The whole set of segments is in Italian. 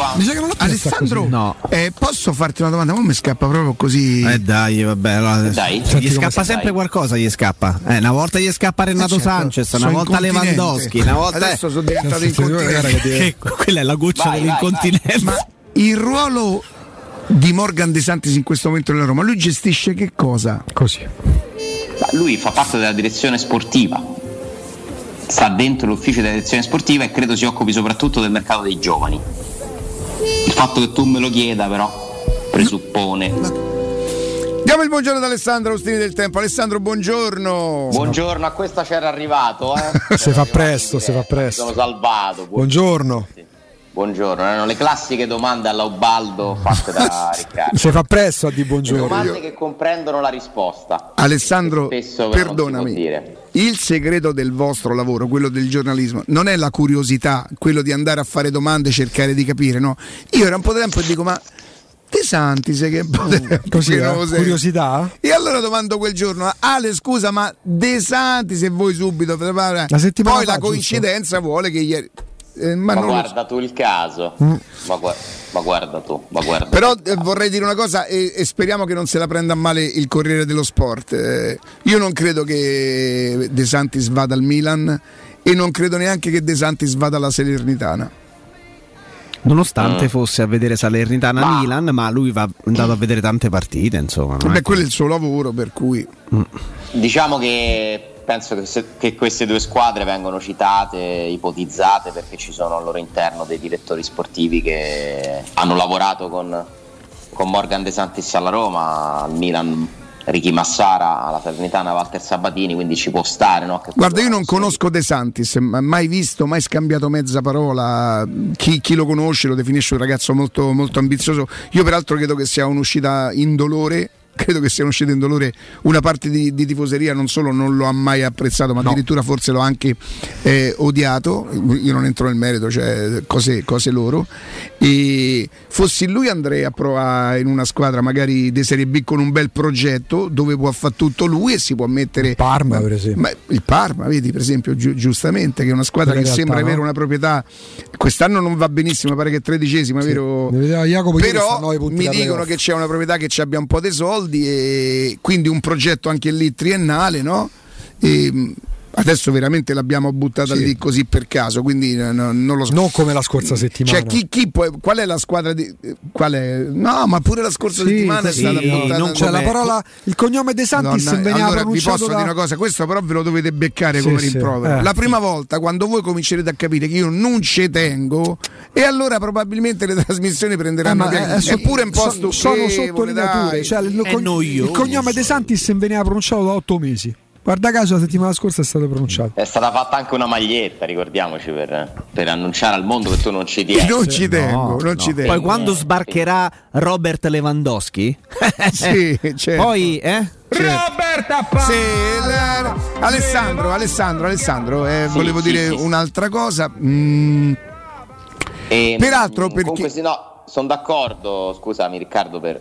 tua. Mi sa che non l'ho Alessandro. No. eh, posso farti una domanda? Ma mi scappa proprio così. Eh dai, vabbè, allora, Dai. gli scappa sempre sei. qualcosa, gli scappa. Eh, una volta gli scappa Renato Eh, certo, Sanchez, una sono volta. Lewandowski, una volta Adesso sono diventato incontinente. Che- quella è la goccia Vai, vai, dell'incontinenza. Ma il ruolo di Morgan De Santis in questo momento nella Roma, lui gestisce che cosa? Così. Ma Lui fa parte della direzione sportiva, sta dentro l'ufficio della direzione sportiva e credo si occupi soprattutto del mercato dei giovani. Il fatto che tu me lo chieda però presuppone. Diamo il buongiorno ad Alessandro Austini del Tempo. Alessandro, buongiorno. Buongiorno, a questa c'era arrivato. Eh? Si fa presto, si fa presto. Sono salvato. Buongiorno. Buongiorno, erano le classiche domande all'Ubaldo fatte da Riccardo. Si fa presto a di Le buongiorno. domande che comprendono la risposta. Alessandro, perdonami. Il segreto del vostro lavoro, quello del giornalismo, non è la curiosità, quello di andare a fare domande e cercare di capire, no? Io era un po' di tempo e dico, ma De Santis che è un po' di tempo Così, che eh? sei. Curiosità? E allora domando quel giorno, Ale scusa, ma De Santis e voi subito, La poi fa, la giusto? coincidenza vuole che ieri... eh, ma Ma non lo so. guarda tu il caso. Mm. Ma, gua- ma guarda tu, ma guarda Però tu. eh, vorrei dire una cosa e, e speriamo che non se la prenda a male il Corriere dello Sport. Eh, io non credo che De Santis vada al Milan e non credo neanche che De Santis vada alla Salernitana. Nonostante Mm. fosse a vedere Salernitana Ma- Milan, ma lui va andato a vedere tante partite, insomma. non Beh, è quello è il suo lavoro, per cui Diciamo che penso che, se- che queste due squadre vengono citate, ipotizzate perché ci sono al loro interno dei direttori sportivi che hanno lavorato con, con Morgan De Santis alla Roma, al Milan Ricky Massara, alla Salernitana Walter Sabatini, quindi ci può stare. No? Guarda, io non conosco De Santis, ma mai visto, mai scambiato mezza parola. Chi, chi lo conosce lo definisce un ragazzo molto, molto ambizioso. Io, peraltro, credo che sia un'uscita indolore. Credo che sia un'uscita indolore. Una parte di, di tifoseria non solo non lo ha mai apprezzato, ma addirittura forse l'ho anche eh, odiato. Io non entro nel merito, cioè cose, cose loro. E fossi lui andrei a provare in una squadra magari di Serie B con un bel progetto dove può fare tutto lui e si può mettere Parma, ma- per esempio. ma il Parma, vedi per esempio, giu- giustamente, che è una squadra Quella che in realtà, sembra no? avere una proprietà. Quest'anno non va benissimo, pare che è tredicesima, vero? Jacopo sta a Però mi dicono che c'è una proprietà che ci abbia un po' dei soldi e quindi un progetto anche lì triennale, no? E, mh, adesso veramente l'abbiamo buttata Sì. lì così per caso, quindi no- no- non lo so. Non come la scorsa settimana. Cioè, chi, chi può- qual è la squadra di. Qual è? No, ma pure la scorsa Sì, settimana è sì, stata no, buttata. non Cioè, la parola, il cognome De Santis Madonna, veniva allora vi pronunciato posso da... dire una cosa, questo però ve lo dovete beccare Sì, come sì, rimprovero. eh. La prima volta quando voi comincerete a capire che io non ci tengo, e allora probabilmente le trasmissioni Eh, ma piede. eh, so- Eppure un po' so- sono sottolineature. dai. Cioè, il, cogn- noioso. il cognome De Santis veniva pronunciato da otto mesi. Guarda caso la settimana scorsa è stato pronunciato. È stata fatta anche una maglietta, ricordiamoci, per, per annunciare al mondo che tu non ci tieni. non ci tengo, non ci tengo. Poi quando sbarcherà Robert Lewandowski, Sì, certo. poi eh? Sì, la- Alessandro, Alessandro, Alessandro, eh, Sì, volevo sì, dire sì, sì. un'altra cosa. Mm, E, Peraltro, mh, perché- Comunque, sì, no, sono d'accordo, scusami Riccardo, per,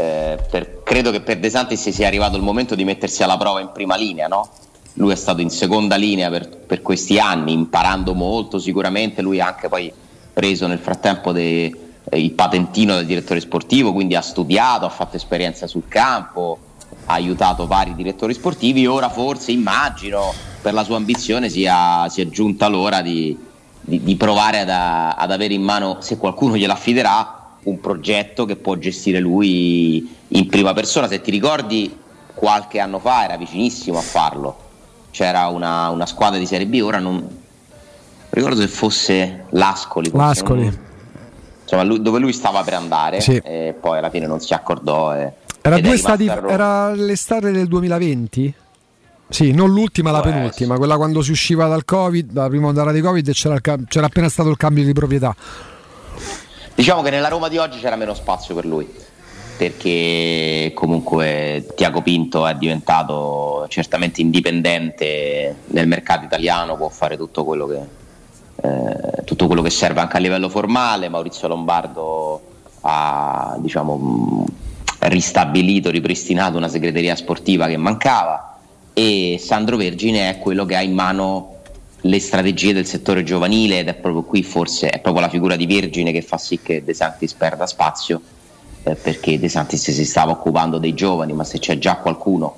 eh, per- credo che per De Santis sia arrivato il momento di mettersi alla prova in prima linea, no? Lui è stato in seconda linea per, per questi anni, imparando molto sicuramente, lui ha anche poi preso nel frattempo de- eh, il patentino del direttore sportivo, quindi ha studiato, ha fatto esperienza sul campo, ha aiutato vari direttori sportivi, ora forse immagino per la sua ambizione sia, sia giunta l'ora di, di- di provare ad, ad avere in mano, se qualcuno glielo affiderà, un progetto che può gestire lui in prima persona. Se ti ricordi, qualche anno fa era vicinissimo a farlo. C'era una, una squadra di Serie B, ora non ricordo se fosse l'Ascoli. L'Ascoli. non- insomma, lui- dove lui stava per andare Sì. e poi alla fine non si accordò. e- Era, due stati, era l'estate del 2020? Sì, non l'ultima, la penultima, quella quando si usciva dal Covid, dalla prima ondata di Covid e c'era, c'era appena stato il cambio di proprietà. Diciamo che nella Roma di oggi c'era meno spazio per lui, perché comunque Tiago Pinto è diventato certamente indipendente nel mercato italiano, può fare tutto quello che, eh, tutto quello che serve anche a livello formale. Maurizio Lombardo ha diciamo, ristabilito, ripristinato una segreteria sportiva che mancava e Sandro Vergine è quello che ha in mano le strategie del settore giovanile ed è proprio qui forse è proprio la figura di Vergine che fa sì che De Santis perda spazio eh, perché De Santis si stava occupando dei giovani ma se c'è già qualcuno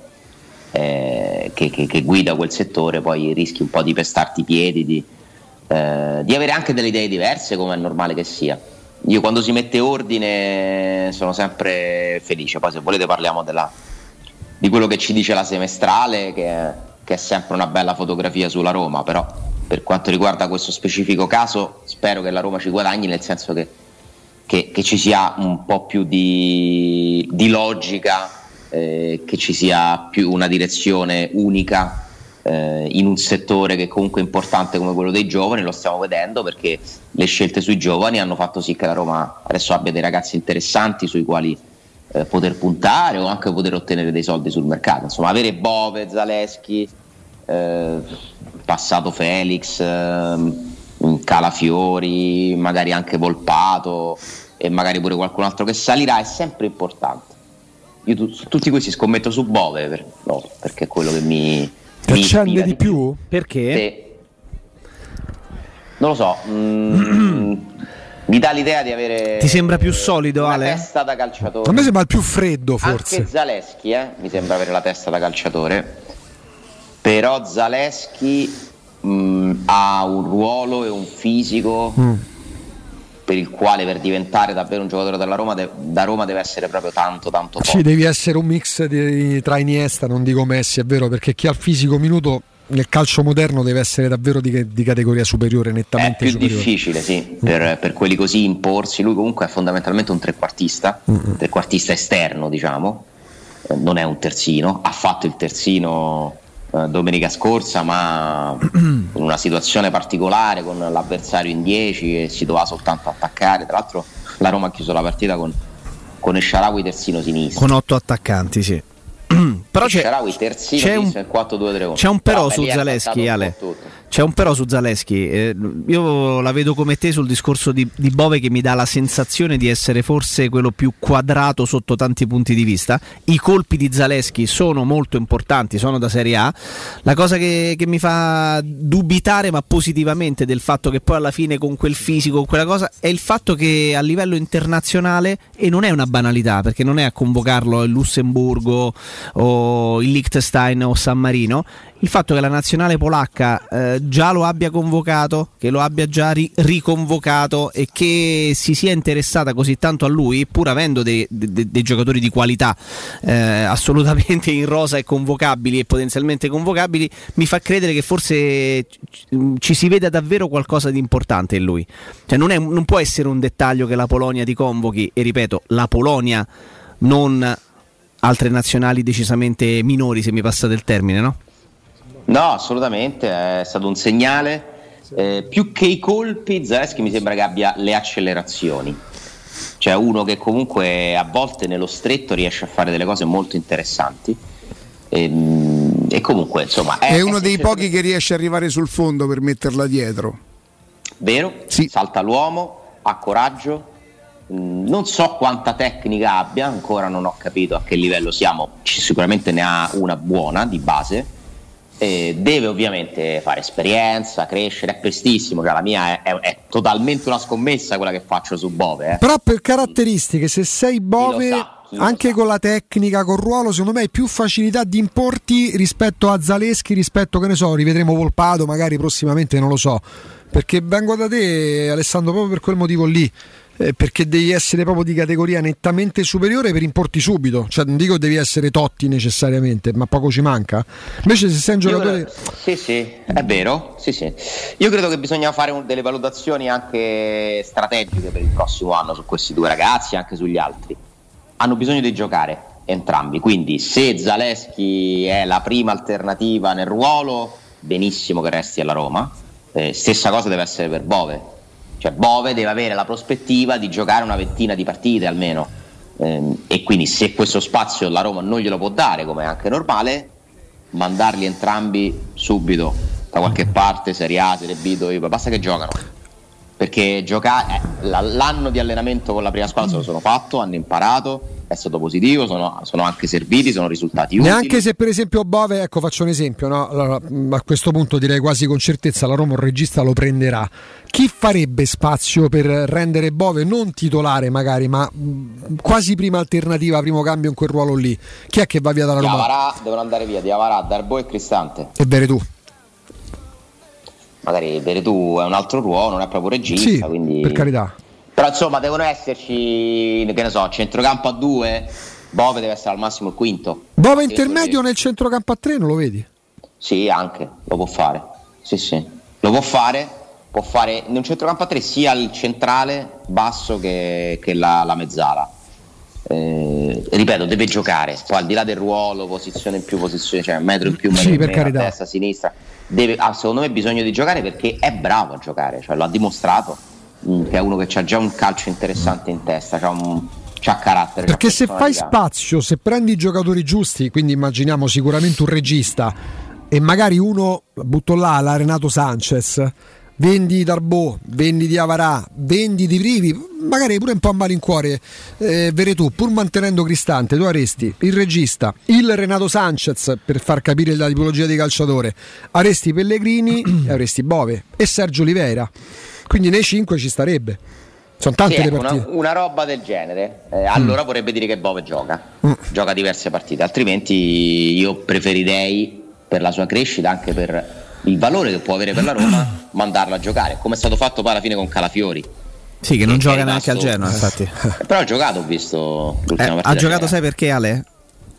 eh, che, che, che, guida quel settore poi rischi un po' di pestarti i piedi di, eh, di avere anche delle idee diverse come è normale che sia. Io quando si mette ordine sono sempre felice. Poi se volete parliamo della, di quello che ci dice la semestrale che è che è sempre una bella fotografia sulla Roma, però per quanto riguarda questo specifico caso spero che la Roma ci guadagni nel senso che, che, che ci sia un po' più di, di logica, eh, che ci sia più una direzione unica eh, in un settore che comunque è importante come quello dei giovani, lo stiamo vedendo perché le scelte sui giovani hanno fatto sì che la Roma adesso abbia dei ragazzi interessanti sui quali eh, poter puntare o anche poter ottenere dei soldi sul mercato. Insomma, avere Bove, Zaleschi, eh, passato Felix, eh, Calafiori, magari anche Volpato e magari pure qualcun altro che salirà è sempre importante. Io tu, su tutti questi scommetto su Bove per, no, perché è quello che mi, ti accende di più? Perché? Sì. Non lo so. Mm, mi dà l'idea di avere. Ti sembra più solido, una Ale? testa da calciatore. A me sembra il più freddo, forse. Anche Zaleschi, eh, mi sembra avere la testa da calciatore. Però Zaleschi mh, ha un ruolo e un fisico Mm. per il quale per diventare davvero un giocatore della Roma, de- da Roma deve essere proprio tanto tanto Sì, forte. devi essere un mix di- tra Iniesta, non dico Messi, è vero, perché chi ha il fisico minuto nel calcio moderno deve essere davvero di, di categoria superiore, È nettamente più superiore. difficile, sì, per, per quelli così imporsi. Lui comunque è fondamentalmente un trequartista, trequartista esterno, diciamo, Eh, non è un terzino. Ha fatto il terzino eh, domenica scorsa, ma in una situazione particolare con l'avversario in 10 e si doveva soltanto attaccare. Tra l'altro, la Roma ha chiuso la partita con, con Esciarawi terzino sinistro. Con otto attaccanti, sì. Però c'è, Esciarawi terzino c'è un, sinistro nel 4-2-3-1. c'è un però su lì è Zaleschi, Ale. C'è un però su Zaleschi, eh, io la vedo come te sul discorso di, di Bove che mi dà la sensazione di essere forse quello più quadrato sotto tanti punti di vista. I colpi di Zaleschi sono molto importanti, sono da Serie A. La cosa che, che mi fa dubitare, ma positivamente, del fatto che poi alla fine con quel fisico, con quella cosa, è il fatto che a livello internazionale, e non è una banalità, perché non è a convocarlo il Lussemburgo o il Liechtenstein o San Marino, il fatto che la nazionale polacca eh, già lo abbia convocato, che lo abbia già ri- riconvocato e che si sia interessata così tanto a lui, pur avendo dei, de- dei giocatori di qualità eh, assolutamente in rosa e convocabili e potenzialmente convocabili, mi fa credere che forse ci si veda davvero qualcosa di importante in lui. Cioè non, è- non può essere un dettaglio che la Polonia ti convochi, e ripeto, la Polonia non altre nazionali decisamente minori, se mi passate il termine, no? No, assolutamente, è stato un segnale. Eh, più che i colpi, Zaleschi mi sembra che abbia le accelerazioni. Cioè uno che comunque a volte nello stretto riesce a fare delle cose molto interessanti. Ehm, E, comunque, insomma, È uno dei semplicemente- pochi che riesce ad arrivare sul fondo per metterla dietro. Vero? Sì. Salta l'uomo, ha coraggio. Mm, Non so quanta tecnica abbia, ancora non ho capito a che livello siamo. Sicuramente ne ha una buona di base. Eh, deve ovviamente fare esperienza, crescere, è prestissimo. Cioè la mia è, è- è totalmente una scommessa quella che faccio su Bove. eh. Però per caratteristiche, se sei Bove, sa, anche sa. con la tecnica, col ruolo, secondo me hai più facilità di importi rispetto a Zaleschi, rispetto, che ne so, rivedremo Volpato magari prossimamente, non lo so. Perché vengo da te, Alessandro, proprio per quel motivo lì. Eh, perché devi essere proprio di categoria nettamente superiore per importi subito. Cioè, non dico devi essere Totti necessariamente, ma poco ci manca. Invece, se sei un Io giocatore. credo- sì, sì, è vero. Sì, sì. Io credo che bisogna fare un- delle valutazioni anche strategiche per il prossimo anno su questi due ragazzi e anche sugli altri. Hanno bisogno di giocare entrambi, quindi se Zaleschi è la prima alternativa nel ruolo, benissimo che resti alla Roma. Eh, stessa cosa deve essere per Bove. Cioè Bove deve avere la prospettiva di giocare una ventina di partite almeno. Ehm, e quindi se questo spazio la Roma non glielo può dare, come è anche normale, mandarli entrambi subito da qualche parte, Serie A, Serie B, dove basta che giocano. Perché giocare eh, l'anno di allenamento con la prima squadra se lo sono fatto, hanno imparato, è stato positivo, sono, sono anche serviti, sono risultati utili. Neanche se per esempio Bove, ecco faccio un esempio, no? allora, a questo punto direi quasi con certezza la Roma un regista lo prenderà. Chi farebbe spazio per rendere Bove non titolare magari, ma quasi prima alternativa, primo cambio in quel ruolo lì? Chi è che va via dalla Roma? Diavarà, devono andare via, Diavarà, Darbo e Cristante. E Veretù magari Veretù è un altro ruolo, non è proprio regista, sì, quindi... per carità. Però insomma devono esserci, che ne so, centrocampo a due, Bove deve essere al massimo il quinto. Bove intermedio nel centrocampo a tre, non lo vedi? Sì, anche, lo può fare. Sì, sì. Lo può fare, può fare in un centrocampo a tre sia il centrale basso che, che la, la mezzala. Eh, ripeto, deve giocare, poi al di là del ruolo, posizione in più, posizione, cioè metro in più, metro sì, in meno, destra, sinistra deve, ha secondo me bisogno di giocare perché è bravo a giocare, cioè lo ha dimostrato mh, mm, che è uno che ha già un calcio interessante in testa, c'ha, un, c'ha carattere. Perché se fai spazio, se prendi i giocatori giusti, quindi immaginiamo sicuramente un regista e magari uno, butto là, la Renato Sanchez vendi Darbo, vendi di Avarà, vendi di Rivi, magari pure un po' a malincuore, eh, Veretù, pur mantenendo Cristante, tu arresti il regista, il Renato Sanchez per far capire la tipologia di calciatore, arresti Pellegrini e arresti Bove e Sergio Oliveira. Quindi nei 5 ci starebbe. Sono tante sì, le ecco, partite. Una, una, roba del genere, eh, allora mm. vorrebbe dire che Bove gioca, mm. gioca diverse partite, altrimenti io preferirei per la sua crescita, anche per il valore che può avere per la Roma, mandarlo a giocare, come è stato fatto poi alla fine con Calafiori. Sì, che non gioca neanche al Genoa, infatti. Però ha giocato, ho visto l'ultima eh, Ha giocato, sai perché Ale?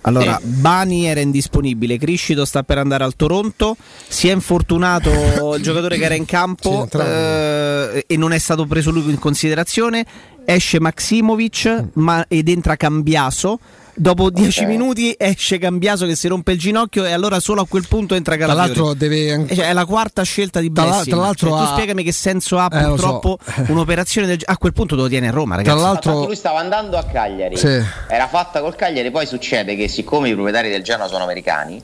Allora, sì. Bani era indisponibile, Criscito sta per andare al Toronto, si è infortunato il giocatore che era in campo eh, e non è stato preso lui in considerazione, esce Maximovic ma, ed entra Cambiaso dopo 10 okay. minuti esce Cambiaso che si rompe il ginocchio e allora solo a quel punto entra Calafiori. Tra l'altro deve... cioè, è la quarta scelta di Blessing. Tra l'altro cioè, ha... tu spiegami che senso ha eh, purtroppo so. un'operazione del... a quel punto lo tiene a Roma, ragazzi. Tra l'altro lui stava andando a Cagliari. Sì. Era fatta col Cagliari, poi succede che siccome i proprietari del Genoa sono americani,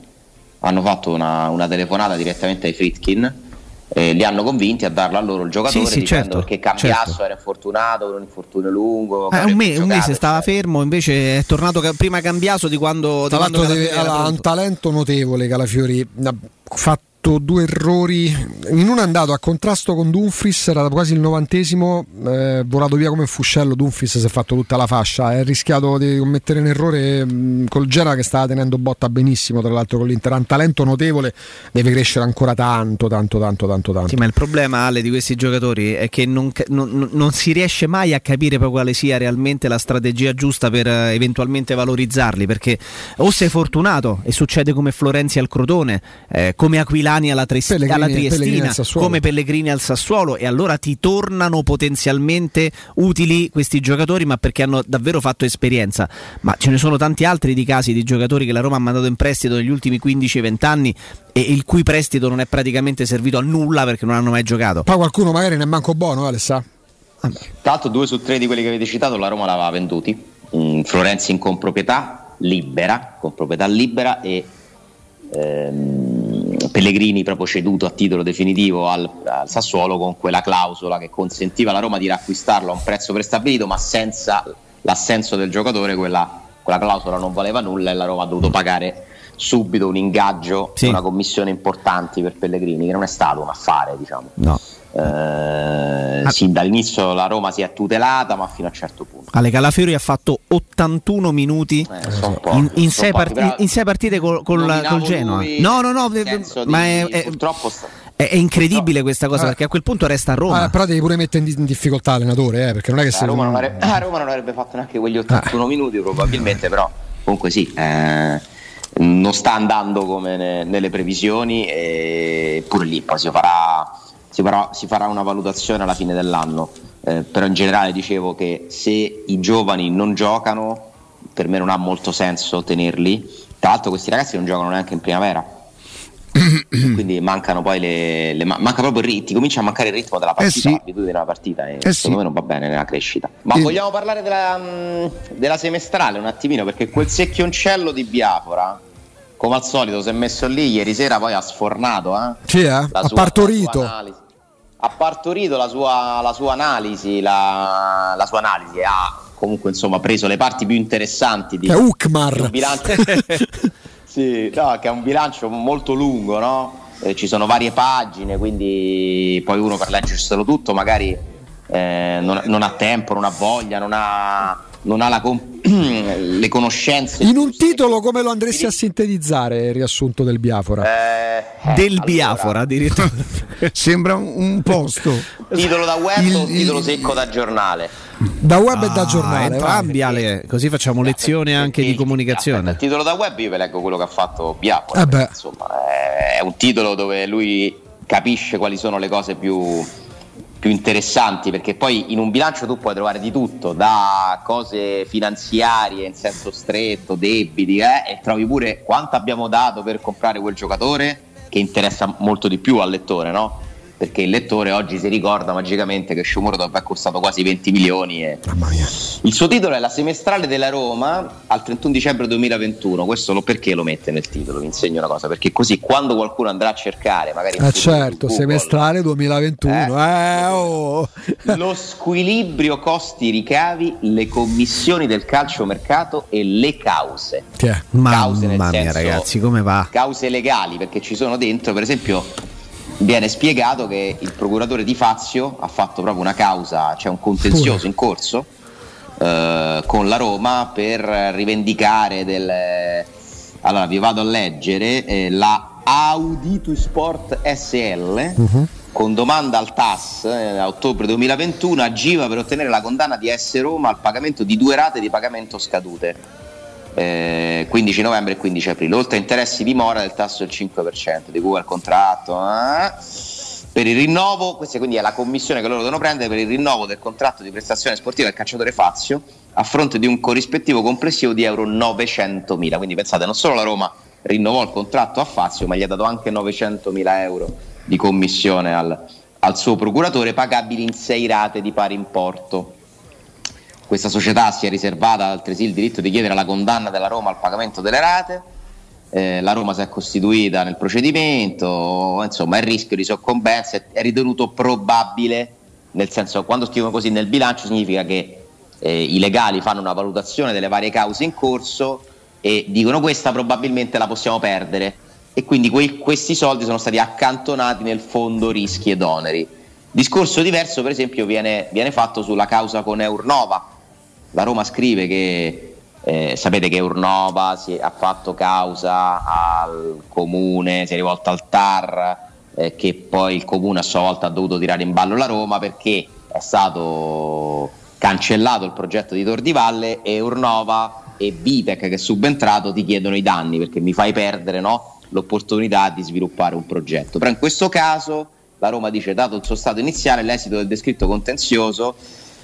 hanno fatto una, una telefonata direttamente ai Fritkin eh, li hanno convinti a darlo a loro il giocatore sì, sì, certo, perché Cambiasso certo. era infortunato con un infortunio lungo eh, un, me- un, mese stava cioè. fermo invece è tornato ca- prima Cambiaso di quando, tra l'altro deve, ha un talento notevole Calafiori ha fatto fatto due errori. In uno è andato a contrasto con Dumfries, era quasi il novantesimo, eh, volato via come fuscello. Dumfries si è fatto tutta la fascia. Ha rischiato di commettere un errore mh, col Gera che stava tenendo botta benissimo. Tra l'altro, con l'Inter un talento notevole, deve crescere ancora tanto, tanto, tanto, tanto. tanto. Sì, ma il problema Ale, di questi giocatori è che non, non, non, si riesce mai a capire poi quale sia realmente la strategia giusta per eh, eventualmente valorizzarli. Perché o sei fortunato e succede come Florenzi al Crotone, eh, come Aquilani Milani alla, Tres- alla Triestina come Pellegrini al Sassuolo e allora ti tornano potenzialmente utili questi giocatori ma perché hanno davvero fatto esperienza. Ma ce ne sono tanti altri di casi di giocatori che la Roma ha mandato in prestito negli ultimi 15-20 anni e il cui prestito non è praticamente servito a nulla perché non hanno mai giocato. Poi qualcuno magari ne è manco buono Alessà Tra l'altro due su tre di quelli che avete citato la Roma l'aveva venduti. Mm, Florenzi in comproprietà libera, con proprietà libera e ehm, Pellegrini proprio ceduto a titolo definitivo al, al, Sassuolo con quella clausola che consentiva alla Roma di riacquistarlo a un prezzo prestabilito ma senza l'assenso del giocatore quella, quella clausola non valeva nulla e la Roma ha dovuto pagare subito un ingaggio sì. una commissione importanti per Pellegrini che non è stato un affare diciamo no. Eh, sì, dall'inizio la Roma si è tutelata, ma fino a un certo punto. Ale Calafiori ha fatto 81 minuti eh, in, in, sei pochi, part- in, sei partite col, col, col Genoa. No, no, no, ma è, è, purtroppo sta... è, è incredibile questa cosa eh. perché a quel punto resta a Roma. Ah, però devi pure mettere in, difficoltà l'allenatore, eh, perché non è che se Roma non avrebbe, a Roma non avrebbe fatto neanche quegli 81 minuti, probabilmente, però comunque sì. Eh, non sta andando come ne, nelle previsioni, e pure lì poi si farà si farà, si farà una valutazione alla fine dell'anno, eh, però in generale dicevo che se i giovani non giocano, per me non ha molto senso tenerli, tra l'altro questi ragazzi non giocano neanche in primavera. quindi mancano poi le, le, manca proprio il ritmo comincia a mancare il ritmo della partita eh sì. l'abitudine della partita e eh secondo sì. me non va bene nella crescita ma eh. vogliamo parlare della, mm, della semestrale un attimino perché quel secchioncello di Biafora come al solito si è messo lì ieri sera poi ha sfornato eh? sì, eh? ha partorito ha partorito la sua, la sua analisi, la, la, sua analisi ha comunque insomma preso le parti più interessanti di, Ukmar. di un bilancio, sì, no, che è un bilancio molto lungo, no? Eh, ci sono varie pagine, quindi poi uno per leggerselo tutto magari eh, non, non, ha tempo, non ha voglia, non ha, non ha la, le conoscenze. In un titolo come lo andresti a sintetizzare il riassunto del Biafora? Eh, eh, del allora, Biafora addirittura. Sembra un, un posto. Titolo da web Il- o titolo il- secco da giornale? Da web e da Ah, giornale. entrambi. Ale, così facciamo lezione anche Perché di comunicazione. il titolo da web io vi leggo quello che ha fatto Biafora. Eh Insomma, è un titolo dove lui capisce quali sono le cose più, più interessanti, perché poi in un bilancio tu puoi trovare di tutto, da cose finanziarie in senso stretto, debiti, eh, e trovi pure quanto abbiamo dato per comprare quel giocatore, che interessa molto di più al lettore, no? Perché il lettore oggi si ricorda magicamente che Shomurodov è costato quasi 20 milioni e Mamma mia. il suo titolo è La semestrale della Roma al 31 dicembre 2021. Questo lo, perché lo mette nel titolo? Vi insegno una cosa, perché così quando qualcuno andrà a cercare, magari Eh su certo, Google, semestrale 2021. Eh, oh. lo squilibrio costi-ricavi, le commissioni del calciomercato e le cause. Che è? Cause nel Mamma mia, senso- ragazzi, come va? Cause legali, perché ci sono dentro, per esempio, viene spiegato che il procuratore di Fazio ha fatto proprio una causa, c'è un contenzioso in corso eh, con la Roma per rivendicare del... Allora, vi vado a leggere eh, la Auditu Sport SL Mhm. con domanda al TAS eh, a ottobre 2021 agiva per ottenere la condanna di S Roma al pagamento di due rate di pagamento scadute eh, 15 novembre e 15 aprile. Oltre a interessi di mora del tasso del 5% di cui al contratto eh. per il rinnovo questa quindi è la commissione che loro devono prendere per il rinnovo del contratto di prestazione sportiva del calciatore Fazio a fronte di un corrispettivo complessivo di euro 900.000 quindi pensate non solo la Roma rinnovò il contratto a Fazio ma gli ha dato anche 900.000 euro di commissione al, al suo procuratore pagabili in sei rate di pari importo questa società si è riservata altresì il diritto di chiedere la condanna della Roma al pagamento delle rate. Eh, la Roma si è costituita nel procedimento, insomma il rischio di soccombenza è- ritenuto probabile, nel senso quando scrivono così nel bilancio significa che eh, i legali fanno una valutazione delle varie cause in corso e dicono questa probabilmente la possiamo perdere e quindi quei- questi soldi sono stati accantonati nel fondo rischi ed oneri. Discorso diverso per esempio viene, viene fatto sulla causa con Eurnova, la Roma scrive che eh, sapete che Urnova si ha fatto causa al comune, si è rivolta al TAR, eh, che poi il comune a sua volta ha dovuto tirare in ballo la Roma perché è stato cancellato il progetto di Tor di Valle e Urnova e Vitec che è subentrato ti chiedono i danni perché mi fai perdere no, l'opportunità di sviluppare un progetto. Però in questo caso la Roma dice dato il suo stato iniziale l'esito del descritto contenzioso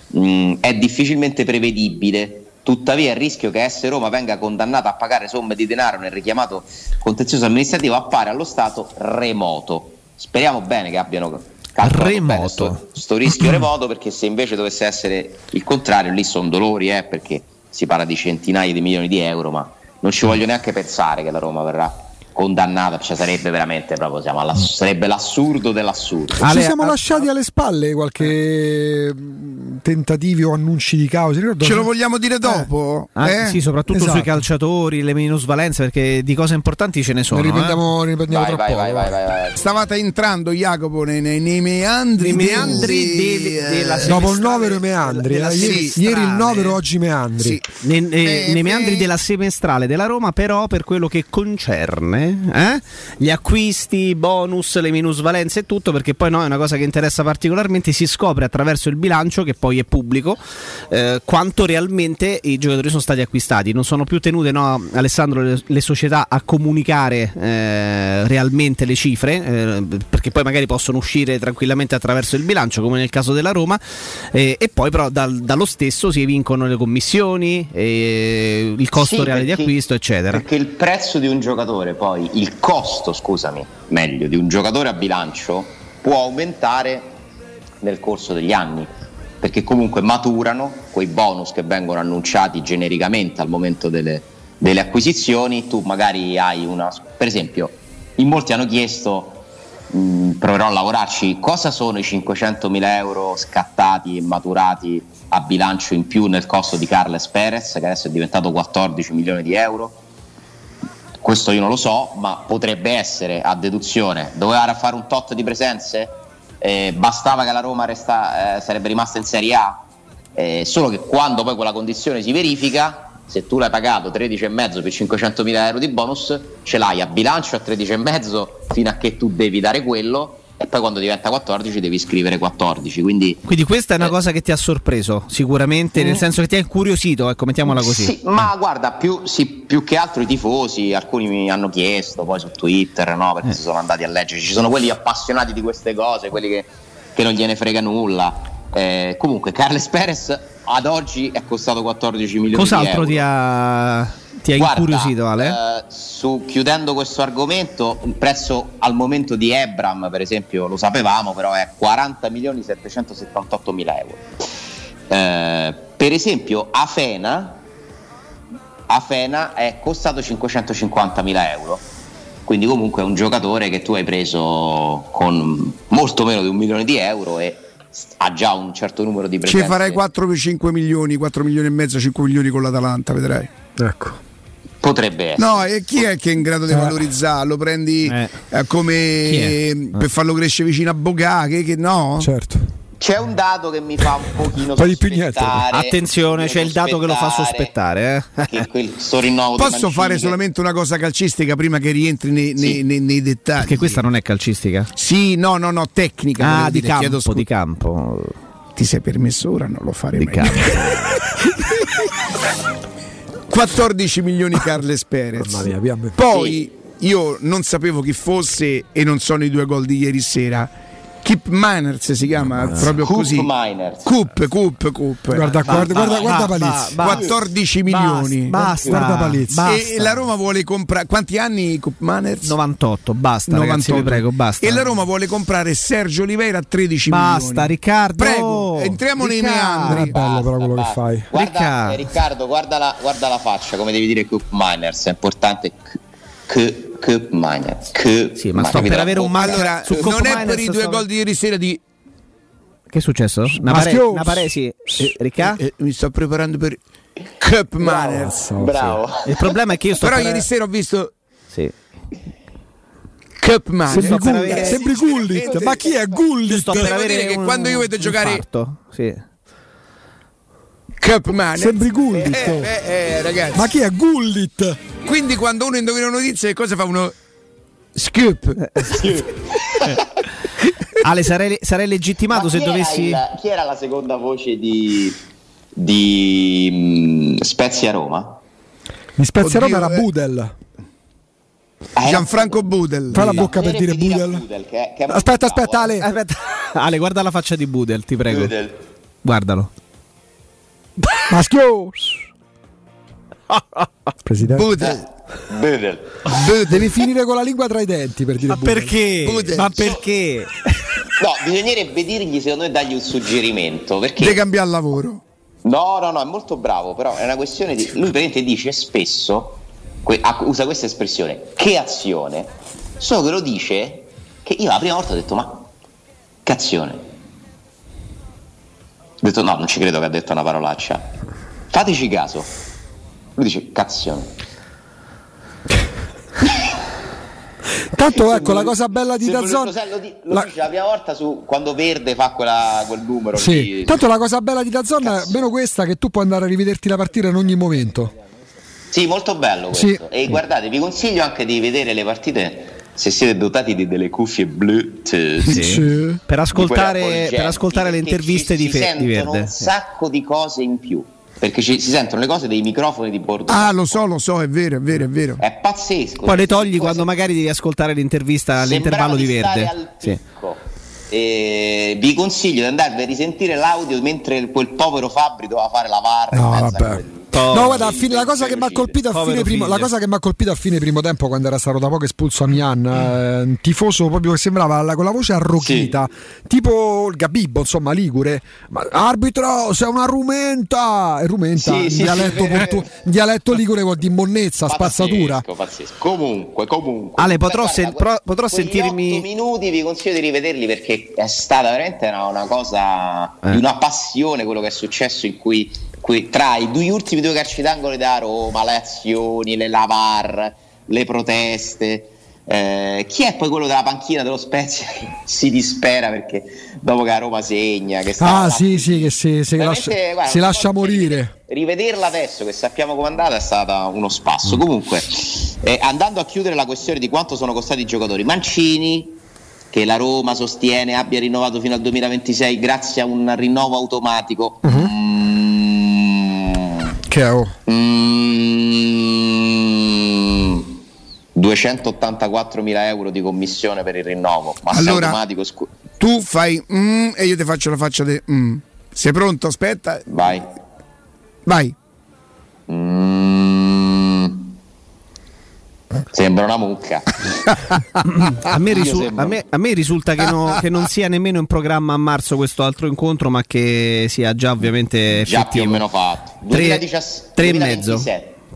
mh, è difficilmente prevedibile. Tuttavia il rischio che S Roma venga condannata a pagare somme di denaro nel richiamato contenzioso amministrativo appare allo Stato remoto. Speriamo bene che abbiano Remoto. bene sto, sto rischio remoto perché se invece dovesse essere il contrario lì sono dolori eh, perché si parla di centinaia di milioni di euro ma non ci voglio neanche pensare che la Roma verrà condannata, cioè sarebbe veramente proprio siamo alla- sarebbe l'assurdo dell'assurdo. Ale, Ci siamo a- lasciati alle spalle qualche mh, tentativi o annunci di causa. Ricordo- Ce lo vogliamo dire dopo? Ah, eh? sì, soprattutto Esatto. sui calciatori, le minusvalenze, perché di cose importanti ce ne sono. Ne eh. riprendiamo, ne riprendiamo Vai, tra vai, poco, vai, vai, vai, vai. Stavate entrando, Jacopo, nei, nei- nei meandri, Nei meandri dei- della eh, Dopo il semestrale novero i meandri. della eh, ieri, ieri il novero, oggi i meandri. Sì. Nei, nei- Eh, nei meandri eh. della semestrale della Roma, però per quello che concerne eh, gli acquisti, i bonus, le minusvalenze e tutto, perché poi no, è una cosa che interessa particolarmente, si scopre attraverso il bilancio, che poi è pubblico, eh, quanto realmente i giocatori sono stati acquistati. Non sono più tenute, no, Alessandro, le, le società a comunicare eh, realmente le cifre, eh, perché poi magari possono uscire tranquillamente attraverso il bilancio, come nel caso della Roma, eh, e poi però dal- dallo stesso si evincono le commissioni, eh, il costo Sì, reale di perché- acquisto, eccetera. Perché il prezzo di un giocatore, poi il costo, scusami, meglio, di un giocatore a bilancio può aumentare nel corso degli anni, perché comunque maturano quei bonus che vengono annunciati genericamente al momento delle, delle acquisizioni, tu magari hai una... Per esempio, in molti hanno chiesto mh, proverò a lavorarci. Cosa sono i 500.000 euro scattati e maturati a bilancio in più nel costo di Carles Perez, che adesso è diventato 14 milioni di euro? Questo io non lo so, ma potrebbe essere a deduzione. Doveva fare un tot di presenze? Eh, bastava che la Roma resta, eh, sarebbe rimasta in Serie A? Eh, solo che quando poi quella condizione si verifica, se tu l'hai pagato 13,5 per 500.000 euro di bonus, ce l'hai a bilancio a 13,5 fino a che tu devi dare quello e poi quando diventa 14 devi scrivere 14. Quindi, Quindi questa è una eh, cosa che ti ha sorpreso, sicuramente, nel Mm. senso che ti ha incuriosito, ecco, mettiamola così. Sì, ma guarda, più, sì, più che altro i tifosi, alcuni mi hanno chiesto poi su Twitter, no, perché Eh. si sono andati a leggere, ci sono quelli appassionati di queste cose, quelli che, che non gliene frega nulla. Eh, comunque, Carles Perez ad oggi è costato 14 milioni Cos'altro di ti euro. ha, ti ha Guarda, incuriosito, Ale? eh, su, chiudendo questo argomento, il prezzo al momento di Ebram, per esempio, lo sapevamo, però è 40 milioni 778 mila euro. Eh, per esempio, Afena, Afena è costato 550 mila euro. Quindi comunque è un giocatore che tu hai preso con molto meno di un milione di euro e ha già un certo numero di Ci presenze. farai 4 per 5 milioni, 4 milioni e mezzo, 5 milioni con l'Atalanta, vedrai. Ecco. Potrebbe essere. No, e chi è che è in grado di valorizzarlo? Prendi Eh. eh, come è? eh, per farlo crescere vicino a Bogà, che, che no? Certo. C'è un dato che mi fa un pochino Poi di più niente. Attenzione, c'è il dato che lo fa sospettare. Eh? Che quel, sto rinnovo di Posso fare che- solamente una cosa calcistica prima che rientri nei, nei- Sì. nei- nei dettagli? Perché questa non è calcistica. Sì, no, no, no, tecnica. Ah, di dire, campo, scusa. di campo. Ti sei permesso ora, non lo farei Di mai. campo. 14 milioni Carles Perez. Mia, Poi io non sapevo chi fosse e non sono i due gol di ieri sera. Kip Miners si chiama proprio Coop così. Miners. Coop, Coop, Coop. Guarda, guarda, guarda, guarda ba- Palizzi. ba- 14 milioni. Basta, Guarda Palizzi. basta. E la Roma vuole comprare quanti anni Coop Miners? 98, basta, ragazzi, vi prego, basta. E la Roma vuole comprare Sergio Oliveira a 13 Basta, milioni. Riccardo. Prego, entriamo nei Riccardo. È meandri. bello però quello che basta. fai. Guarda, Riccardo. eh, Riccardo, guarda la, guarda la faccia, come devi dire Coop Miners, è importante. Coop Coop Miners. Coop Sì, ma sto per avere un marchio- Allora, su non è per i due sto- gol di ieri sera di Che è successo? Una pare, Maschio. una pare- sì. Eh, Ricca? Eh, mi sto preparando per Cup Miners. Bravo. Il problema è che io sto Però per- ieri sera ho visto Sì. Cup Miners. Sembri, per Gullit, avere- sembri Gullit. Ma chi è Gullit? Sto per avere dire che quando io vedo giocare- infarto. Sì. Cup Miners. Sembri Gullit. Eh, eh, eh, ragazzi. Ma chi è Gullit? Quindi quando uno indovina una notizia, che cosa fa uno? Scoop. Ale, sarei, sarei legittimato Ma se era dovessi. il- chi era la seconda voce di, di mm, Spezia Roma? Mi Spezia Oddio, Roma era eh. Budel. Ah, Gianfranco Budel. Fai la bocca per dire Budel. Budel, che è- che è Aspetta, bravo, aspetta, eh. Ale. Aspetta. Ale, guarda la faccia di Budel, ti prego. Budel. Guardalo. Maschio. Presidente. Budel. Budel. Devi finire con la lingua tra i denti per dire Ma Budel. perché? Budel. Ma perché? No, bisognerebbe dirgli, secondo me, dargli un suggerimento. Perché De cambiare lavoro. No, no, no, è molto bravo, però è una questione di... Lui praticamente dice spesso, que- usa questa espressione, che azione? Solo che lo dice, che io la prima volta ho detto, ma che azione? Ho detto, no, non ci credo che ha detto una parolaccia. Fateci caso. Lui dice, cazione. Tanto ecco la cosa bella di Dazzon. Lo, di- lo La- dice la prima volta su quando Verde fa quella- quel numero Sì, lì. tanto la cosa bella di Dazzon è meno questa che tu puoi andare a rivederti la partita in ogni momento. Sì, molto bello questo. Sì. E guardate, vi consiglio anche di vedere le partite se siete dotati di delle cuffie Bluetooth. Sì. Per di ascoltare, per ascoltare le interviste ci- di, si Fe- di sentono Verde. un sacco di cose in più. Perché ci- si sentono le cose dei microfoni di bordo. Ah, lo so, lo so, è vero, è vero, è vero. È pazzesco. Poi le togli Cose- quando magari devi ascoltare l'intervista all'intervallo di stare Verde. Sì. E vi consiglio di andarvi a risentire l'audio mentre quel povero Fabri doveva fare la VAR. in No, vabbè. quelli. No, guarda, fine, la cosa che mi ha colpito a fine primo, la cosa che mi ha colpito a fine primo tempo quando era stato da poco espulso a Mian, eh, un tifoso proprio che sembrava la, con la voce arrochita, sì. tipo il Gabibbo, insomma, Ligure. Ma, arbitro, sei una rumenta! E rumenta, sì, in sì, dialetto, portu- dialetto ligure vuol dire monnezza, spazzatura. Pazzesco. Comunque, comunque. Ale, potrò, guarda, sen- pro- potrò sentirmi. minuti vi consiglio di rivederli perché è stata veramente una, una cosa eh. di una passione quello che è successo in cui tra i due ultimi due calci d'angolo da Roma, le azioni, le lavar, le proteste. Eh, chi è poi quello della panchina dello Spezia che si dispera perché dopo che a Roma segna che ah sì sì che si, si lascia, guarda, si lascia morire rivederla adesso che sappiamo com'è andata è stata uno spasso mm. comunque eh, andando a chiudere la questione di quanto sono costati i giocatori Mancini che la Roma sostiene abbia rinnovato fino al 2026 grazie a un rinnovo automatico uh-huh. Oh. mm, 284 mila euro di commissione per il rinnovo ma allora, automatico scu- tu fai mm, e io ti faccio la faccia di mm. sei pronto aspetta vai vai mm. Sembra una mucca. a, me risu- a, me, a, me risulta che, no, che, non sia nemmeno in programma a marzo questo altro incontro, ma che sia già ovviamente già più o meno fatto. 2017, 3 e mezzo.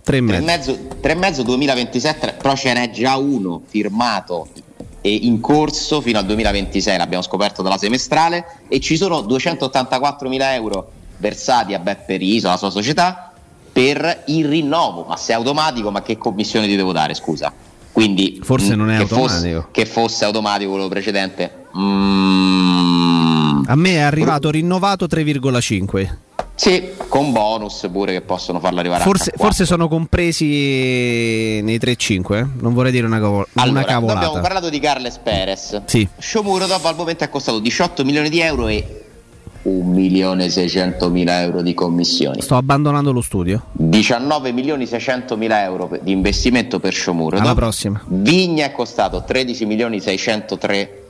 3 e mezzo. 3 e mezzo 2027, però ce n'è già uno firmato e in corso fino al 2026, l'abbiamo scoperto dalla semestrale, e ci sono 284 mila euro versati a Beppe Riso, alla sua società, per il rinnovo, ma se è automatico, ma che commissione ti devo dare? Scusa. Quindi forse non è che automatico. Fosse, che fosse automatico quello precedente. Mm. A me è arrivato rinnovato 3,5. Sì, con bonus pure che possono farlo arrivare forse, forse sono compresi nei 3,5. Eh? Non vorrei dire una, co- allora, una cavolata. Abbiamo parlato di Carles Perez. Sì. Shomurodov al momento è costato 18 milioni di euro e 1 milione 600 mila euro di commissioni. Sto abbandonando lo studio. 19 milioni 600 mila euro di investimento per Shomuro. Alla prossima. Vigna è costato 13 milioni 603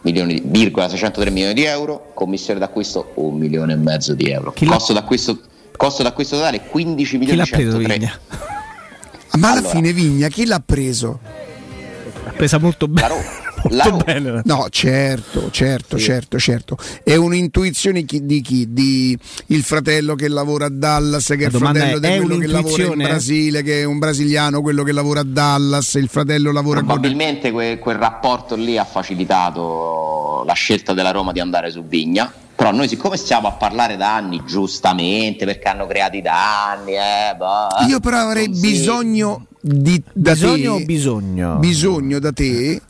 milioni, virgola 603 milioni di euro, commissione d'acquisto 1 milione e mezzo di euro. Chi costo, d'acquisto, costo d'acquisto totale 15 milioni l'ha 103. Preso, Ma alla allora, fine Vigna chi l'ha preso? L'ha presa molto bene. La Roma molto bene. No, certo, certo, sì. certo, certo. È un'intuizione di chi? Di il fratello che lavora a Dallas, che è il fratello di quello che lavora in Brasile, che è un brasiliano, quello che lavora a Dallas, il fratello lavora Probabilmente con... quel, quel rapporto lì ha facilitato la scelta della Roma di andare su Vigna. Però noi siccome stiamo a parlare da anni, giustamente, perché hanno creato i danni, eh, bah, io però avrei bisogno di, da bisogno te, bisogno? bisogno da te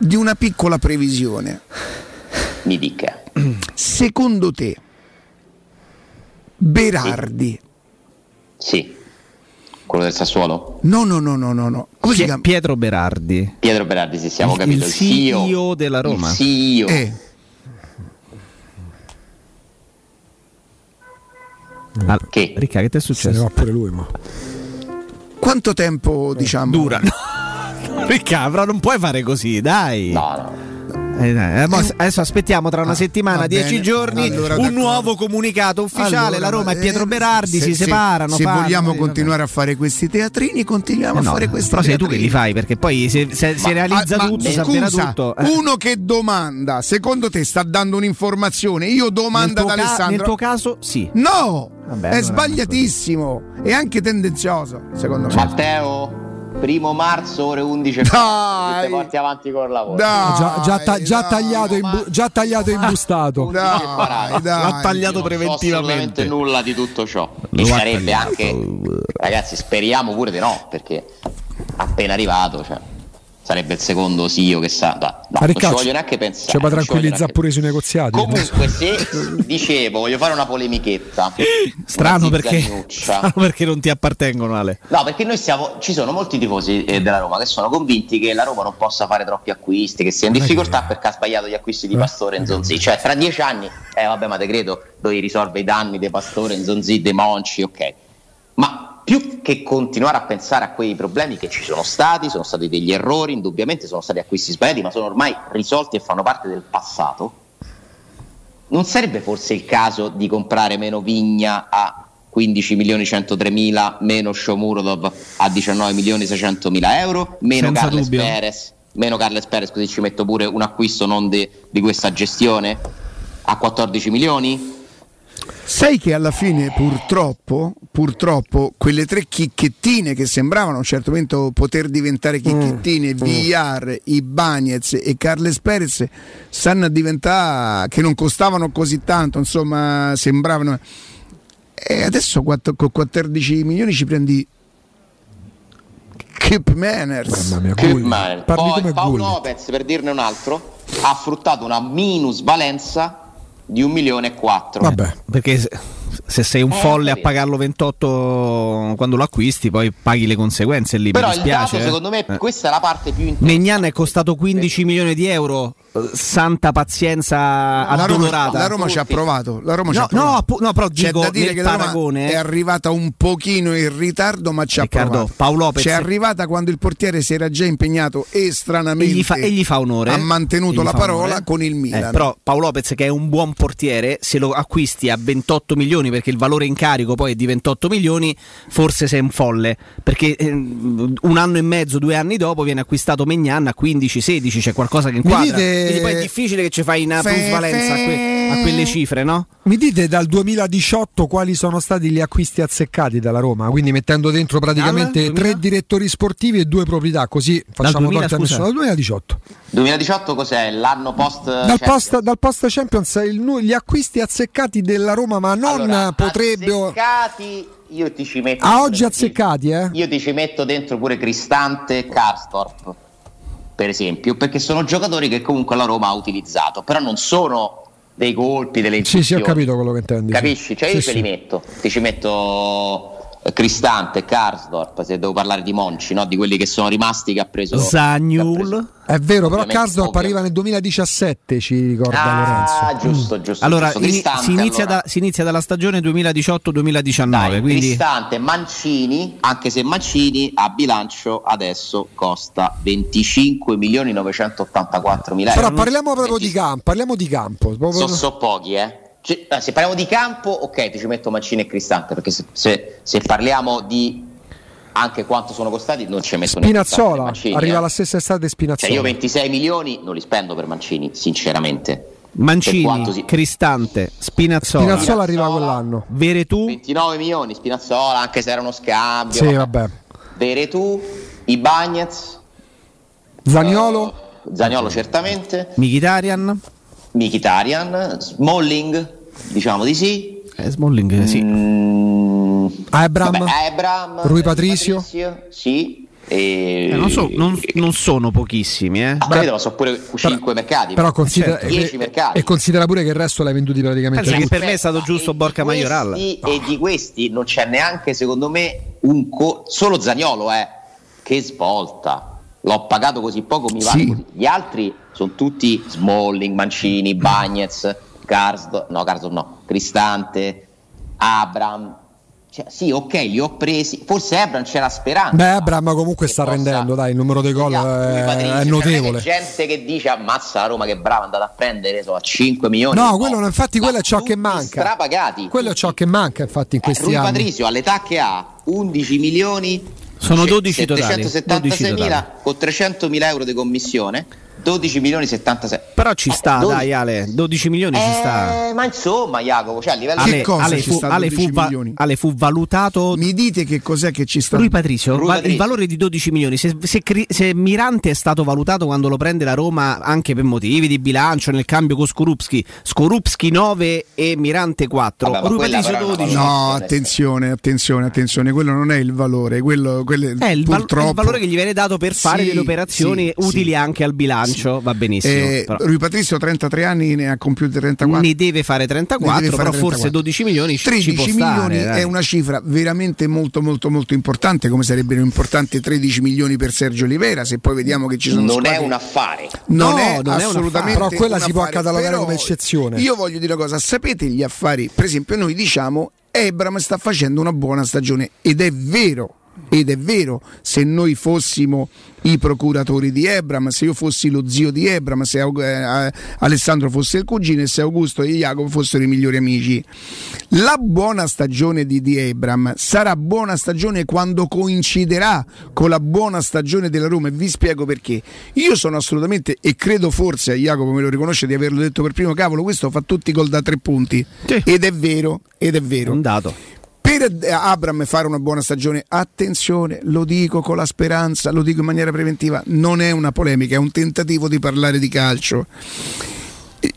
di una piccola previsione. Mi dica. Secondo te, Berardi? Sì. sì. Quello del Sassuolo? No, no, no, no, no. no. Come si chiama? Pietro Berardi. Pietro Berardi, sì, siamo il, capito. Il CEO, CEO della Roma. Il CEO. Eh. Ah, che? Ricca, che ti è successo? Se ne va pure lui, ma. Quanto tempo, diciamo? Dura. Ricca, non puoi fare così, dai. No, no. Eh, eh, adesso aspettiamo tra una ah, settimana, dieci giorni, allora, un nuovo comunicato ufficiale. Allora, la Roma e Pietro Berardi se, si se, separano. Se fanno, vogliamo continuare a fare questi teatrini, continuiamo eh no, a fare questi però teatrini. sei tu che li fai, perché poi se, se, se realizza ma, tutto, ma, scusa, tutto. Eh. Uno che domanda, secondo te sta dando un'informazione? Io domando ad Alessandro. Ca- nel tuo caso, sì. No, vabbè, è sbagliatissimo. È anche tendenzioso, secondo me. Matteo primo marzo ore 11 dai, porti avanti con il lavoro. Dai, già, già, ta- già dai, tagliato, imbu- già tagliato imbustato. Dai, l'ha tagliato preventivamente. So nulla di tutto ciò. E sarebbe anche ragazzi speriamo pure di no perché appena arrivato cioè sarebbe il secondo CEO che sa. No, no non ci voglio neanche pensare. Ci fa tranquillizzare pure sui negoziati. Comunque, se dicevo, voglio fare una polemichetta. Strano perché, strano perché non ti appartengono, Ale. No, perché noi siamo. Ci sono molti tifosi eh, della Roma che sono convinti che la Roma non possa fare troppi acquisti, che sia in difficoltà perché ha sbagliato gli acquisti di Pastore e Zonzi. Cioè, tra dieci anni, eh vabbè, ma te credo, dovevi risolvere i danni dei Pastore, Zonzi, dei Monci, ok. Ma più che continuare a pensare a quei problemi che ci sono stati, sono stati degli errori, indubbiamente sono stati acquisti sbagliati, ma sono ormai risolti e fanno parte del passato, non sarebbe forse il caso di comprare meno vigna a 15 milioni 103 mila meno Shomurodov a 19 milioni 600 mila euro, meno Senza Carles dubbio. Perez, meno Carles Perez, così ci metto pure un acquisto non de- di questa gestione a 14 milioni. Sai che alla fine purtroppo, purtroppo quelle tre chicchettine che sembravano a un certo momento poter diventare chicchettine, VR, Ibanez e Carles Perez, stanno a diventare che non costavano così tanto, insomma sembravano... E adesso quattro- con 14 milioni ci prendi Kip Manners. Mamma mia, male. Parli Poi Paolo. Lopez, per dirne un altro, ha fruttato una minusvalenza di un milione e quattro. Vabbè. Perché se, se sei un Eh, folle a pagarlo 28 quando lo acquisti, poi paghi le conseguenze lì. Però mi il dispiace. dato, eh. secondo me, Eh. questa è la parte più interessante. Megnan è costato 15 milioni di euro. eh, Santa pazienza La Roma, addolorata. la Roma ci ha provato. La Roma ci No, ha provato. no, no, però C'è dico da dire che la Roma paragone, è eh. arrivata un pochino in ritardo, ma ci ha Riccardo, provato. Paolo Lopez- C'è arrivata quando il portiere si era già impegnato e stranamente E gli fa, e gli fa onore. ha mantenuto la parola onore. con il Milan. Eh, però Paolo Lopez, che è un buon portiere, se lo acquisti a 28 milioni perché il valore in carico poi è di 28 milioni, forse sei un folle. Perché ehm, un anno e mezzo, due anni dopo, viene acquistato Megnan a 15-16, c'è qualcosa che inquadra. dite- Quindi poi è difficile che ci fai una Fe- plusvalenza que- a quelle cifre, no? Mi dite dal 2018 quali sono stati gli acquisti azzeccati dalla Roma? Quindi mettendo dentro praticamente Dal tre 2000? direttori sportivi e due proprietà, così facciamo 2000, torto a scusa? nessuno. Dal 2018. 2018 cos'è? L'anno post Dal Champions? post, dal post Champions il nu- gli acquisti azzeccati della Roma, ma non Allora, potrebbero. azzeccati, io ti ci metto A pure oggi azzeccati, eh? Io ti ci metto dentro pure Cristante e Karstorp, per esempio, perché sono giocatori che comunque la Roma ha utilizzato, però non sono dei colpi, delle Sì, sì, ho capito quello che intendi. Capisci? Cioè Sì, io te sì. li metto, ti ci metto Cristante, Karsdorp, se devo parlare di Monci, no? di quelli che sono rimasti che ha preso Zagnul. È vero, però Karsdorp arriva nel 2017, ci ricorda Ah, Lorenzo. giusto, giusto. Allora, giusto. si, inizia allora. da- si inizia dalla stagione 2018-2019, Dai, quindi Cristante, Mancini, anche se Mancini a bilancio adesso costa 25 milioni 984 mila Però euro. parliamo proprio di 25. campo, parliamo di campo. proprio- So, so pochi, eh. Cioè, eh, se parliamo di campo, ok, ti ci metto Mancini e Cristante, perché se, se- se parliamo di anche quanto sono costati, non ci metto Spinazzola, Mancini, arriva eh. la stessa estate Spinazzola. Cioè, io 26 milioni non li spendo per Mancini, sinceramente. Mancini, si- Cristante, Spinazzola, Spinazzola arriva quell'anno. Veretù, 29 milioni, Spinazzola, anche se era uno scambio. Sì, vabbè. Veretù, Ibagnez, Zaniolo, eh, Zaniolo certamente, Mkhitaryan, Mkhitaryan, Smalling, diciamo di sì. eh, Smalling, eh, sì. Mm, Abram, vabbè, Abram, Rui Patricio. sì. E... Eh, non, so- non- non sono pochissimi, eh. Ah, capito, ma sono pure 5 mercati. però considera, certo. e, 10 mercati. e considera pure che il resto l'hai venduti praticamente Pensa che per me è stato giusto E di Borca Majoral. E di questi non c'è neanche, secondo me, un co- solo Zagnolo, eh, che svolta. L'ho pagato così poco, mi vale Sì. così. Gli altri sono tutti Smalling, Mancini, Bagnez, Karsdorp, no, Karsdorp no, Cristante, Abram. Cioè, sì, ok, li ho presi. Forse Abram c'era speranza. Beh, Abram comunque sta possa- rendendo, dai, il numero dei gol è, è notevole. non è che gente che dice ammazza la Roma che brava è andata a prendere so, a 5 milioni. No, quello no, infatti quello è ciò che manca. Strapagati. Quello è ciò che manca, infatti, in Eh, questi Rui anni. Patrizio all'età che ha 11 milioni Sono c'è 12 totali, 776 12 mila con 300 mila euro di commissione 12 milioni 76 Però ci Eh, sta, 12. dai Ale, 12 milioni ci sta. Eh, ma insomma Jacopo cioè a livello Che Ale, cosa Ale ci fu, Ale 12 fu va-? Ale fu valutato Mi dite che cos'è che ci sta? Rui Patrizio, Rui va- Patrizio. il valore di 12 milioni. Se, se se Mirante è stato valutato quando lo prende la Roma anche per motivi di bilancio nel cambio con Skorupski, Skorupski 9 e Mirante 4, Vabbè, Rui una 12. valutazione. No, attenzione, attenzione, attenzione, quello non è il valore, quello, quello È il, val- purtroppo il valore che gli viene dato per fare Sì, delle operazioni sì, utili sì. anche al bilancio, va benissimo. Eh, però Rui Patrizio 33 anni ne ha compiuti 34. ne deve fare 34, Ne deve fare però forse 34. 12 milioni ci, 13 ci può milioni stare. dai. è una cifra veramente molto molto molto importante come sarebbero importanti 13 milioni per Sergio Olivera se poi vediamo che ci sono non squadre è un affare non No, è non è un assolutamente affare. Però quella un si può affare. catalogare Però come eccezione. io voglio dire una cosa sapete gli affari per esempio noi diciamo Ebram sta facendo una buona stagione ed è vero ed è vero, se noi fossimo i procuratori di Ebram, se io fossi lo zio di Ebram, se eh, Alessandro fosse il cugino e se Augusto e Jacopo fossero i migliori amici. La buona stagione di, di Ebram sarà buona stagione quando coinciderà con la buona stagione della Roma e vi spiego perché. Io sono assolutamente, e credo forse, Jacopo me lo riconosce di averlo detto per primo, cavolo, questo fa tutti gol da tre punti. Sì. Ed è vero, ed è vero. Un dato per Abram fare una buona stagione, attenzione, lo dico con la speranza, lo dico in maniera preventiva, non è una polemica, è un tentativo di parlare di calcio.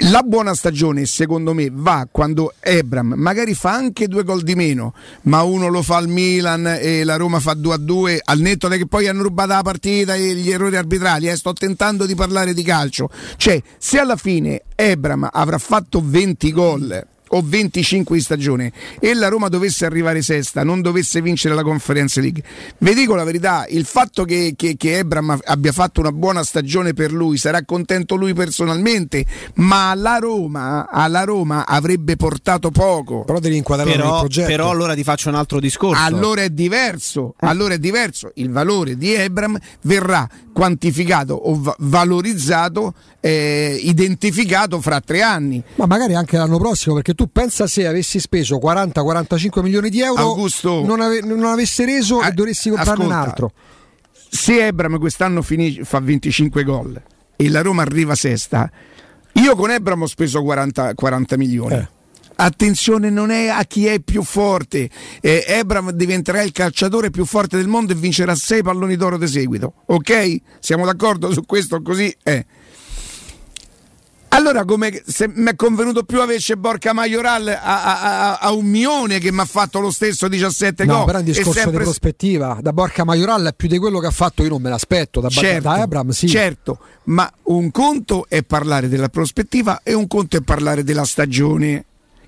La buona stagione, secondo me, va quando Ebram magari fa anche due gol di meno, ma uno lo fa al Milan e la Roma fa 2 a 2, al netto che poi hanno rubato la partita e gli errori arbitrali. Eh, sto tentando di parlare di calcio. Cioè, se alla fine Ebram avrà fatto 20 gol o 25 di stagione e la Roma dovesse arrivare sesta, non dovesse vincere la Conference League, vi dico la verità, il fatto che, che, che Ebram abbia fatto una buona stagione per lui, sarà contento lui personalmente, ma alla Roma, alla Roma avrebbe portato poco. Però devi inquadrare però, il progetto. Però allora ti faccio un altro discorso. Allora è diverso, eh. allora è diverso. Il valore di Ebram verrà quantificato o va- valorizzato, eh, identificato fra tre anni. Ma magari anche l'anno prossimo, perché tu pensa se avessi speso 40-45 milioni di euro, Augusto, non, ave- non avesse reso a- e dovresti comprarne ascolta, un altro. Se Ebram quest'anno finisce, fa 25 gol e la Roma arriva sesta, io con Ebram ho speso 40, 40 milioni. Eh. Attenzione non è a chi è più forte. Eh, Ebram diventerà il calciatore più forte del mondo e vincerà 6 palloni d'oro di seguito. Ok? siamo d'accordo su questo? Così è allora, come se mi è convenuto più avesse Borca Majoral a, a, a, un milione che mi ha fatto lo stesso 17 no, gol. però è un discorso sempre... di prospettiva. Da Borca Majoral più di quello che ha fatto io non me l'aspetto. Da, certo, da Abram sì. Certo, ma un conto è parlare della prospettiva e un conto è parlare della stagione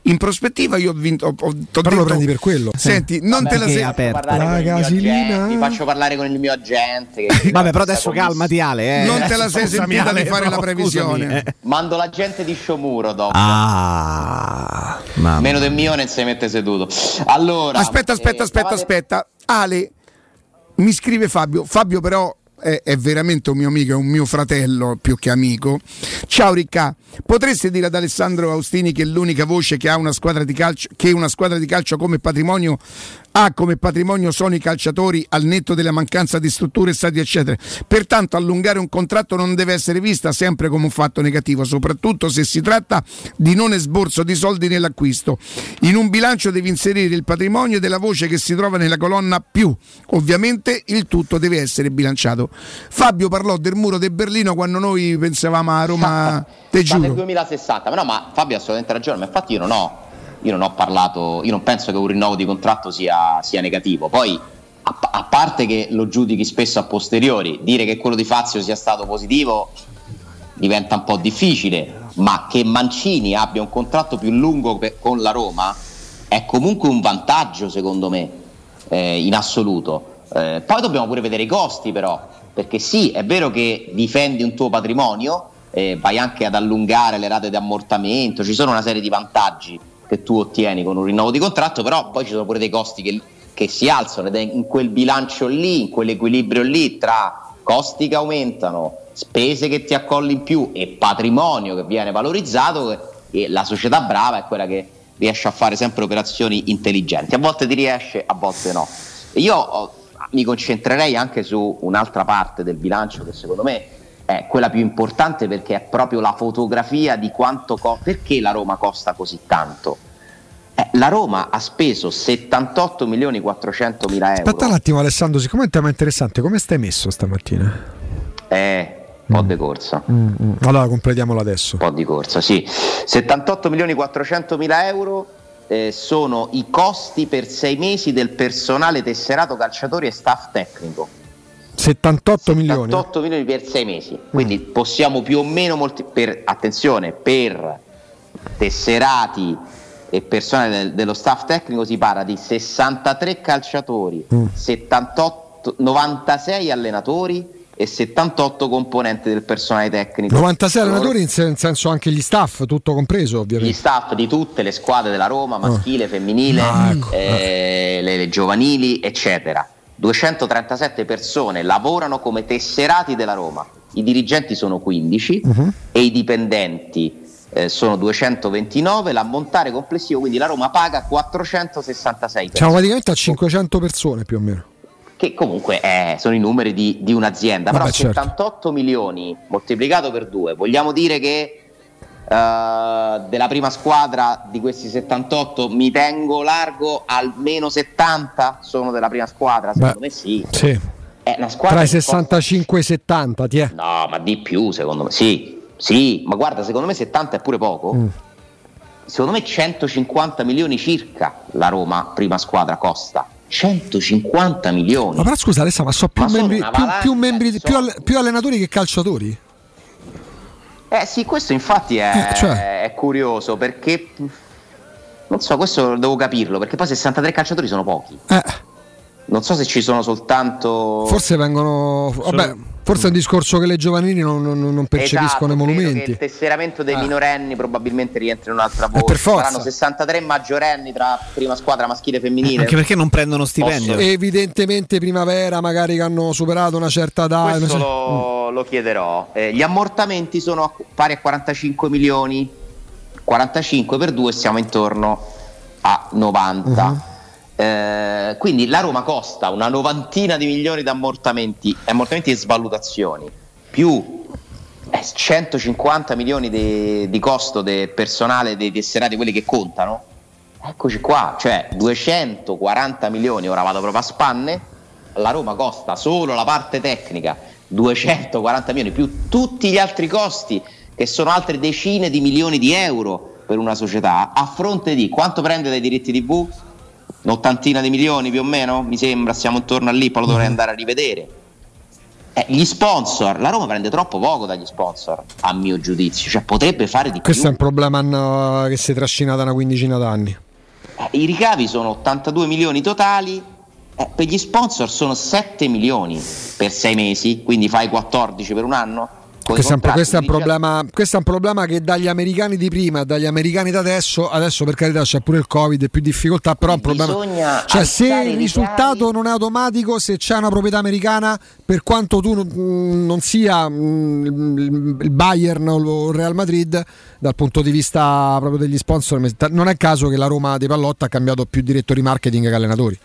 in prospettiva io ho vinto. Ho, ho, Però detto, lo prendi per quello. Senti, non Vabbè, te la sei aperta. La gasolina. Ti faccio parlare con il mio agente. Vabbè, però adesso calmati Ale. Eh. Non te la sei sentita di fare la previsione. Eh. Mando l'agente di Sciomuro dopo. Ah, Meno del mio non si mette seduto. Allora. Aspetta, aspetta, eh, aspetta, aspetta. Ale, mi scrive Fabio. Fabio però è, è, veramente un mio amico, è un mio fratello più che amico. Ciao Ricca, potreste dire ad Alessandro Austini che l'unica voce che ha una squadra di calcio, che una squadra di calcio come patrimonio ha come patrimonio sono i calciatori al netto della mancanza di strutture, stadi eccetera. Pertanto allungare un contratto non deve essere vista sempre come un fatto negativo, soprattutto se si tratta di non esborso di soldi nell'acquisto. In un bilancio devi inserire il patrimonio della voce che si trova nella colonna più. Ovviamente il tutto deve essere bilanciato. Fabio parlò del muro di Berlino quando noi pensavamo a Roma, te giuro. nel 2060, ma no, ma Fabio ha assolutamente ragione, ma infatti io non ho io non ho parlato, io non penso che un rinnovo di contratto sia, sia negativo. Poi, a, a, parte che lo giudichi spesso a posteriori, dire che quello di Fazio sia stato positivo diventa un po' difficile, ma che Mancini abbia un contratto più lungo per, con la Roma è comunque un vantaggio, secondo me, eh, in assoluto. Eh, poi dobbiamo pure vedere i costi, però, perché sì, è vero che difendi un tuo patrimonio, eh, vai anche ad allungare le rate di ammortamento, ci sono una serie di vantaggi che tu ottieni con un rinnovo di contratto, però poi ci sono pure dei costi che, che si alzano ed è in quel bilancio lì, in quell'equilibrio lì tra costi che aumentano, spese che ti accolli in più e patrimonio che viene valorizzato e la società brava è quella che riesce a fare sempre operazioni intelligenti. A volte ti riesce, a volte no. Io oh, mi concentrerei anche su un'altra parte del bilancio che secondo me è quella più importante perché è proprio la fotografia di quanto co- perché la Roma costa così tanto. Eh, la Roma ha speso 78 milioni 400 mila euro. Aspetta un attimo Alessandro, siccome è un tema interessante, come stai messo stamattina? Eh, un po' mm. di corsa. Mm, mm. Allora completiamolo adesso. Un po' di corsa, sì. 78 milioni 400 mila euro eh, sono i costi per sei mesi del personale tesserato calciatori e staff tecnico 78 milioni. 78 milioni per sei mesi. Quindi mm. possiamo più o meno, molti, per, attenzione, per tesserati e persone del, dello staff tecnico si parla di 63 calciatori, mm. 78, 96 allenatori e 78 componenti del personale tecnico. 96 allenatori in senso anche gli staff, tutto compreso ovviamente. Gli staff di tutte le squadre della Roma, maschile, oh. femminile, ah, ecco. eh, le, le giovanili, eccetera 237 persone lavorano come tesserati della Roma, i dirigenti sono 15 uh-huh. e i dipendenti eh, sono 229, l'ammontare complessivo, quindi la Roma paga 466 persone. Siamo praticamente a 500 persone più o meno. Che comunque è, sono i numeri di, di un'azienda, Vabbè, però 78 certo. milioni moltiplicato per due, vogliamo dire che Uh, della prima squadra di questi 78 mi tengo largo almeno 70 sono della prima squadra secondo Beh, me sì, sì. Tra i 65 e i 70 ti è? no ma di più secondo me sì sì ma guarda secondo me 70 è pure poco mm. secondo me 150 milioni circa la Roma prima squadra costa 150 milioni ma però scusa Alessa ma so più, ma membri, più, più, membri più, più allenatori che calciatori eh sì, questo infatti è, eh, cioè. è curioso perché non so, questo devo capirlo perché poi 63 calciatori sono pochi. Eh. Non so se ci sono soltanto. Forse vengono. Vabbè, forse è un discorso che le giovanili non, non, non percepiscono esatto, i monumenti. il tesseramento dei ah. minorenni probabilmente rientra in un'altra voce. Eh, per forza. Saranno 63 maggiorenni tra prima squadra maschile e femminile. Anche perché non prendono stipendio. Posso... Evidentemente primavera, magari che hanno superato una certa età. Questo lo, lo, chiederò. Eh, gli ammortamenti sono pari a 45 milioni. 45 per 2 siamo intorno a 90. Uh-huh. Eh, quindi la Roma costa una novantina di milioni di ammortamenti, ammortamenti e svalutazioni, più eh, 150 milioni di, di costo del personale dei tesserati, quelli che contano. Eccoci qua, cioè 240 milioni, ora vado proprio a spanne, la Roma costa solo la parte tecnica 240 milioni più tutti gli altri costi che sono altre decine di milioni di euro per una società a fronte di quanto prende dai diritti TV? Un'ottantina di milioni più o meno, mi sembra, siamo intorno a lì, poi lo dovrei mhm. andare a rivedere. Eh, gli sponsor, la Roma prende troppo poco dagli sponsor, a mio giudizio, cioè potrebbe fare di Questo più. Questo è un problema che si è trascinato da una quindicina d'anni. Eh, I ricavi sono 82 milioni totali, eh, per gli sponsor sono 7 milioni per 6 mesi, quindi fai 14 per un anno questo è, questo, è problema, questo è, un problema, che dagli americani di prima dagli americani da adesso, adesso per carità c'è pure il covid e più difficoltà, però è un problema. Cioè, se il risultato non è automatico, se c'è una proprietà americana, per quanto tu non sia il Bayern o il Real Madrid, dal punto di vista proprio degli sponsor, non è caso che la Roma di Pallotta ha cambiato più direttori marketing che allenatori.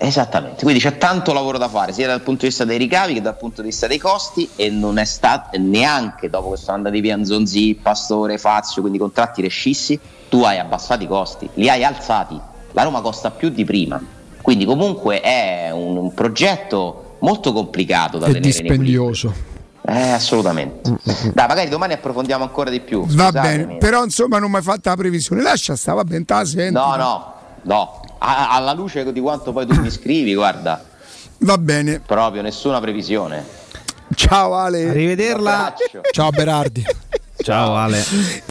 Esattamente, quindi c'è tanto lavoro da fare sia dal punto di vista dei ricavi che dal punto di vista dei costi e non è stato neanche dopo che sono andati via Nzonzi, Pastore, Fazio, quindi contratti rescissi, tu hai abbassato i costi, li hai alzati, la Roma costa più di prima, quindi comunque è un, un progetto molto complicato da e tenere dispendioso. Eh, assolutamente. Mm-hmm. Dai, magari domani approfondiamo ancora di più. Va bene, però insomma non mi hai fatto la previsione. Lascia sta, va bene, No, no, no, alla luce di quanto poi tu mi scrivi, guarda. Va bene. Proprio nessuna previsione. Ciao Ale. Arrivederla. Ciao Berardi. Ciao Ale.